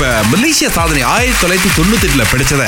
இப்ப மலேசியா சாதனை ஆயிரத்தி தொள்ளாயிரத்தி தொண்ணூத்தி எட்டுல பிடிச்சத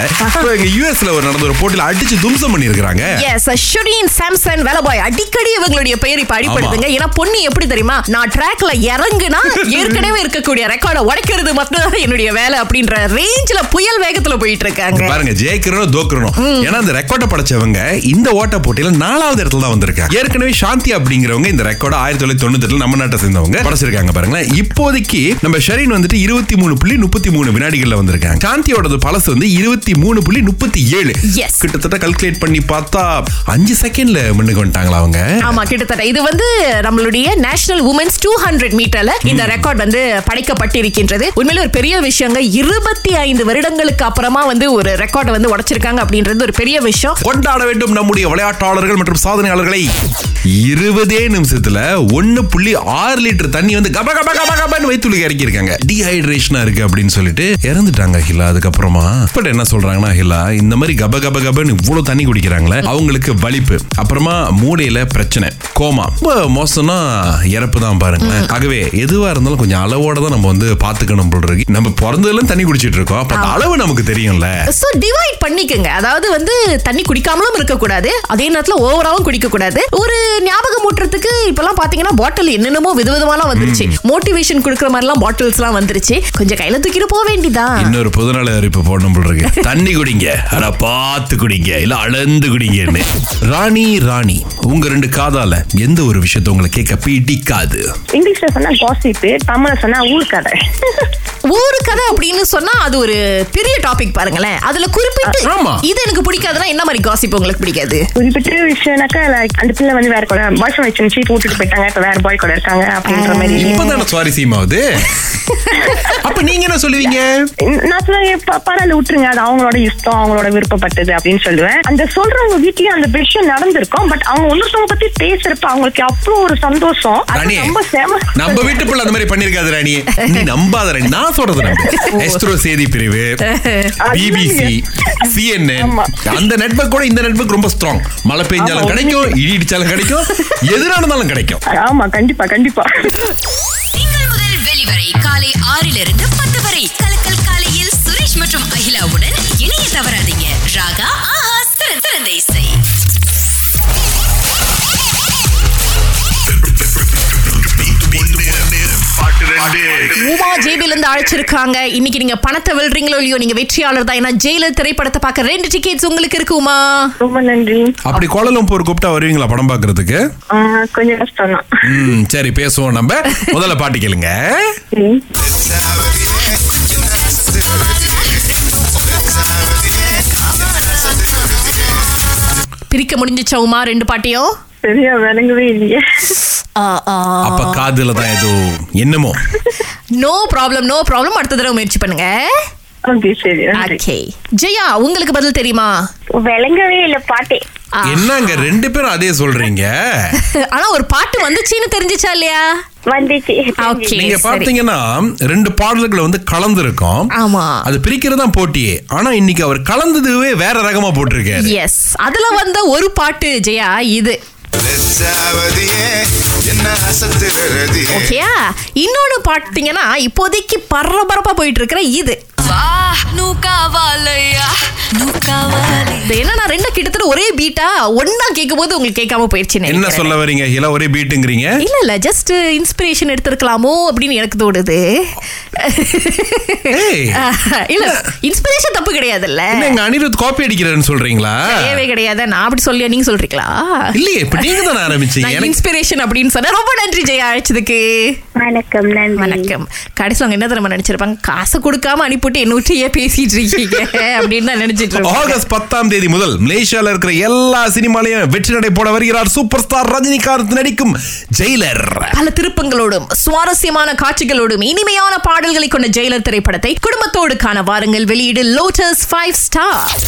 இங்க யூஎஸ்ல ஒரு நடந்த ஒரு போட்டியில அடிச்சு தும்சம் பண்ணிருக்காங்க எஸ் ஷுரீன் சாம்சன் வேலபாய் அடிக்கடி இவங்களுடைய பெயர் இப்ப அடிப்படுதுங்க. ஏன்னா பொண்ணு எப்படி தெரியுமா நான் ட்ராக்ல இறங்குனா ஏற்கனவே இருக்கக்கூடிய ரெக்கார்டை உடைக்கிறது மட்டும்தான் என்னுடைய வேலை அப்படின்ற ரேஞ்சில புயல் வேகத்துல போயிட்டு இருக்காங்க. பாருங்க ஜெயிக்கிறனும் தோக்குறனும் ஏன்னா அந்த ரெக்கார்டை படைச்சவங்க இந்த ஓட்ட போட்டியில நாலாவது இடத்துல தான் வந்திருக்காங்க. ஏற்கனவே சாந்தி அப்படிங்கிறவங்க இந்த ரெக்கார்டு ஆயிரத்தி தொள்ளாயிரத்தி தொண்ணூத்தி எட்டுல நம்ம நாட்டை சேர்ந்தவங்க படைச்சிருக்காங்க பாருங்களேன். இப்போதைக்கு நம்ம ஷரீன் வந்துட்டு இருபத்தி மூணு புள்ளி முப்பத்தி மூணு வினாடிகள்ல வந்திருக்காங்க. சாந்தியோடது பழசு வந்து இருபத்தி மூணு புள்ளி முப்பத்தி ஏழு. Yes. கிட்டத்தட்ட கல்குலேட் பண்ணி பார்த்தா அஞ்சு செகண்ட்ல முன்னுக்கு வந்துட்டாங்களா அவங்க? ஆமா கிட்டத்தட்ட. இது வந்து நம்மளுடைய நேஷனல் உமன்ஸ் டூ ஹண்ட்ரட் மீட்டர்ல இந்த ரெக்கார்ட் வந்து படைக்கப்பட்டிருக்கின்றது. உண்மையில ஒரு பெரிய விஷயங்க. இருபத்தி ஐந்து வருடங்களுக்கு அப்புறமா வந்து ஒரு ரெக்கார்டை வந்து உடைச்சிருக்காங்க அப்படின்றது ஒரு பெரிய விஷயம். கொண்டாட வேண்டும் நம்முடைய விளையாட்டாளர்கள் மற்றும் சாதனையாளர்களை. இருபதே நிமிஷத்துல ஒன்னு புள்ளி ஆறு லிட்டர் தண்ணி வந்து கப கப கப கபன்னு வயிற்றுல இறக்கி இருக்காங்க டீஹைட்ரேஷனா இருக்கு அப்படின்னு சொல்லிட்டு இறந்துட்டாங்க ஹிலா அதுக்கப்புறமா. பட் என்ன சொல்றாங்கன்னா ஹிலா இந்த மாதிரி கப கப கபன்னு இவ்வளவு தண்ணி குடிக்கிறாங்களே அவங்களுக்கு வலிப்பு. அப்புறமா மூளையில பிரச்சனை கோமா. ரொம்ப மோசம்னா இறப்பு தான் பாருங்களேன். ஆகவே எதுவா இருந்தாலும் கொஞ்சம் அளவோட தான் நம்ம வந்து பாத்துக்கணும் போல இருக்கு. நம்ம பிறந்ததுல தண்ணி குடிச்சிட்டு இருக்கோம் அப்ப அந்த அளவு நமக்கு தெரியும்ல. சோ டிவைட் பண்ணிக்கங்க. அதாவது வந்து தண்ணி குடிக்காமலும் இருக்க கூடாது அதே நேரத்துல ஓவராவும் குடிக்க கூடாது ஒரு ஞாபகம் ஊட்டுறதுக்கு இப்பெல்லாம் பாத்தீங்கன்னா பாட்டில் என்னென்னமோ விதவிதமாலாம் வந்துருச்சு. மோட்டிவேஷன் கொடுக்குற மாதிரிலாம் பாட்டில்ஸ் எல்லாம் வந்துருச்சு. கொஞ்சம் கையில தூக்கிட்டு போக வேண்டியதான் இன்னொரு பொதுநல அறிவிப்பு போடணும் போல இருக்கு. தண்ணி குடிங்க. ஆனா பார்த்து குடிங்க. இல்ல அளந்து குடிங்கன்னு. ராணி ராணி உங்க ரெண்டு காதால எந்த ஒரு விஷயத்த உங்களை கேட்க பிடிக்காது? இங்கிலீஷ்ல சொன்னா காசிப்பு தமிழ்ல சொன்னா ஊர்க்கதை ஊரு கதை அப்படின்னு சொன்னா அது ஒரு பெரிய டாபிக் பாருங்களேன். அதுல குறிப்பிட்டு ஆமா. இது எனக்கு பிடிக்காதுன்னா என்ன மாதிரி காசிப் உங்களுக்கு பிடிக்காது? குறிப்பிட்ட விஷயம்னாக்கா லைக் அந்த பிள்ளை வந்து வேற கூட பாய் ஃப்ரெண்ட் வச்சு போட்டுட்டு போயிட்டாங்க இப்ப வேற பாய் கூட இருக்காங்க அப்படின்ற மாதிரி. இப்பதானே சுவாரஸ்யமாவது அப்ப நீங்க என்ன சொல்லுவீங்க? நான் சொல்லுவேன் பரவாயில்ல விட்டுருங்க. அது அவங்களோட இஷ்டம் அவங்களோட விருப்பப்பட்டது அப்படின்னு சொல்லுவேன். அந்த சொல்றவங்க வீட்லயும் அந்த விஷயம் நடந்திருக்கும். பட் அவங்க ஒன்னொருத்தவங்க பத்தி பேசுறப்ப அவங்களுக்கு அவ்வளவு ஒரு சந்தோஷம். ரொம்ப செம நம்ம வீட்டு பிள்ளை அந்த மாதிரி பண்ணிருக்காது ராணி நீ நம்பாத ராணி. நான் சொல்றது எஸ்ட்ரோ செய்தி பிரிவு பிபிசி சிஎன்என். அந்த நெட்வொர்க் கூட இந்த நெட்வொர்க் ரொம்ப ஸ்ட்ராங் மழை பெஞ்சாலும் கிடைக்கும் இடி இடிச்சாலும் கிடைக்கும் எது நடந்தாலும் கிடைக்கும். ஆமா கண்டிப்பா கண்டிப்பா. முதல் வரை காலை ஆறிலிருந்து பத்து வரை. கலக்கல் காலையில் சுரேஷ் மற்றும் அகிலாவுடன் இணைய தவறாதீங்க. ராகா உமா ஜேபில இருந்து அழைச்சிருக்காங்க. இன்னைக்கு நீங்க பணத்தை வெல்றீங்களோ இல்லையோ நீங்க வெற்றியாளர் தான். ஏன்னா ஜெயிலர் திரைப்படத்தை பார்க்க ரெண்டு டிக்கெட்ஸ் உங்களுக்கு இருக்கு உமா. ரொம்ப நன்றி. அப்படி கோலலம்பூர் கூப்பிட்டா வருவீங்களா படம் பாக்குறதுக்கு கொஞ்சம் கஷ்டம் சரி பேசுவோம் நம்ம. முதல்ல பாட்டு கேளுங்க. பிரிக்க முடிஞ்சுச்சா உமா ரெண்டு பாட்டையும்? சரியா விளங்கவே இல்லையே. அப்ப காதுல தான் ஏதோ என்னமோ. நோ ப்ராப்ளம் நோ ப்ராப்ளம் அடுத்த தடவை முயற்சி பண்ணுங்க. ஓகே சரி நன்றி. ஓகே ஜெயா உங்களுக்கு பதில் தெரியுமா? விளங்கவே இல்ல பாட்டே. என்னங்க ரெண்டு பேரும் அதே சொல்றீங்க? ஆனா ஒரு பாட்டு வந்துச்சுன்னு தெரிஞ்சுச்சா இல்லையா? வந்துச்சு. நீங்க. பாத்தீங்கன்னா ரெண்டு பாடல்களை வந்து கலந்துருக்கோம். ஆமா. அது பிரிக்கிறது தான் போட்டியே. ஆனா இன்னைக்கு அவர் கலந்ததுவே வேற ரகமா போட்டிருக்காரு. எஸ் அதுல வந்த ஒரு பாட்டு ஜெயா இது. ஓகேயா இன்னொன்னு பாத்தீங்கன்னா இப்போதைக்கு பரபரப்பா போயிட்டு இருக்கிற இது. வா நூ காவாலையா நூ காவாலை இது என்னன்னா ரெண்டு கிட்டத்தட்ட ஒரே பீட்டா ஒன்னா கேட்கும் போது உங்களுக்கு கேட்காம போயிடுச்சுன்னு என்ன. சொல்ல வரீங்க? இல்ல ஒரே பீட்டுங்கிறீங்க இல்ல இல்ல ஜஸ்ட் இன்ஸ்பிரேஷன் எடுத்திருக்கலாமோ அப்படின்னு எனக்கு. இல்ல இன்ஸ்பிரேஷன் தப்பு கிடையாதுல்ல. என்ன எங்க அனிருத் காப்பி அடிக்கிறாருன்னு சொல்றீங்களா? தேவை கிடையாது. நான் அப்படி சொல்லியா நீங்க சொல்றீங்களா? இல்லையே இப்ப நீங்க தானே ஆரம்பிச்சீங்க. நான் எனக்கு இன்ஸ்பிரேஷன் அப்படின்னு சொன்னா ரொம்ப நன்றி ஜெயா அழைச்சதுக்கு. வணக்கம் நன்றி. வணக்கம். கடைசியில் அவங்க என்ன தெரியுமா நினைச்சிருப்பாங்க? காசை கொடுக்காம அனுப்பிட்டு என்னூற்றியே பேசிட்டு இருக்கீங்க அப்படின்னு தான் நினைச்சிட்டு ஆகஸ்ட் பத்தாம் தேதி முதல் மலேசியால இருக்கிற எல்லா சினிமாலையும் வெற்றி நடை போட வருகிறார் சூப்பர் ஸ்டார் ரஜினிகாந்த் நடிக்கும் ஜெயிலர். பல திருப்பங்களோடும் சுவாரஸ்யமான காட்சிகளோடும் இனிமையான பாடல்களை கொண்ட ஜெயிலர் திரைப்படத்தை குடும்பத்தோடு காண வாருங்கள். வெளியீடு லோட்டஸ் ஃபைவ் ஸ்டார்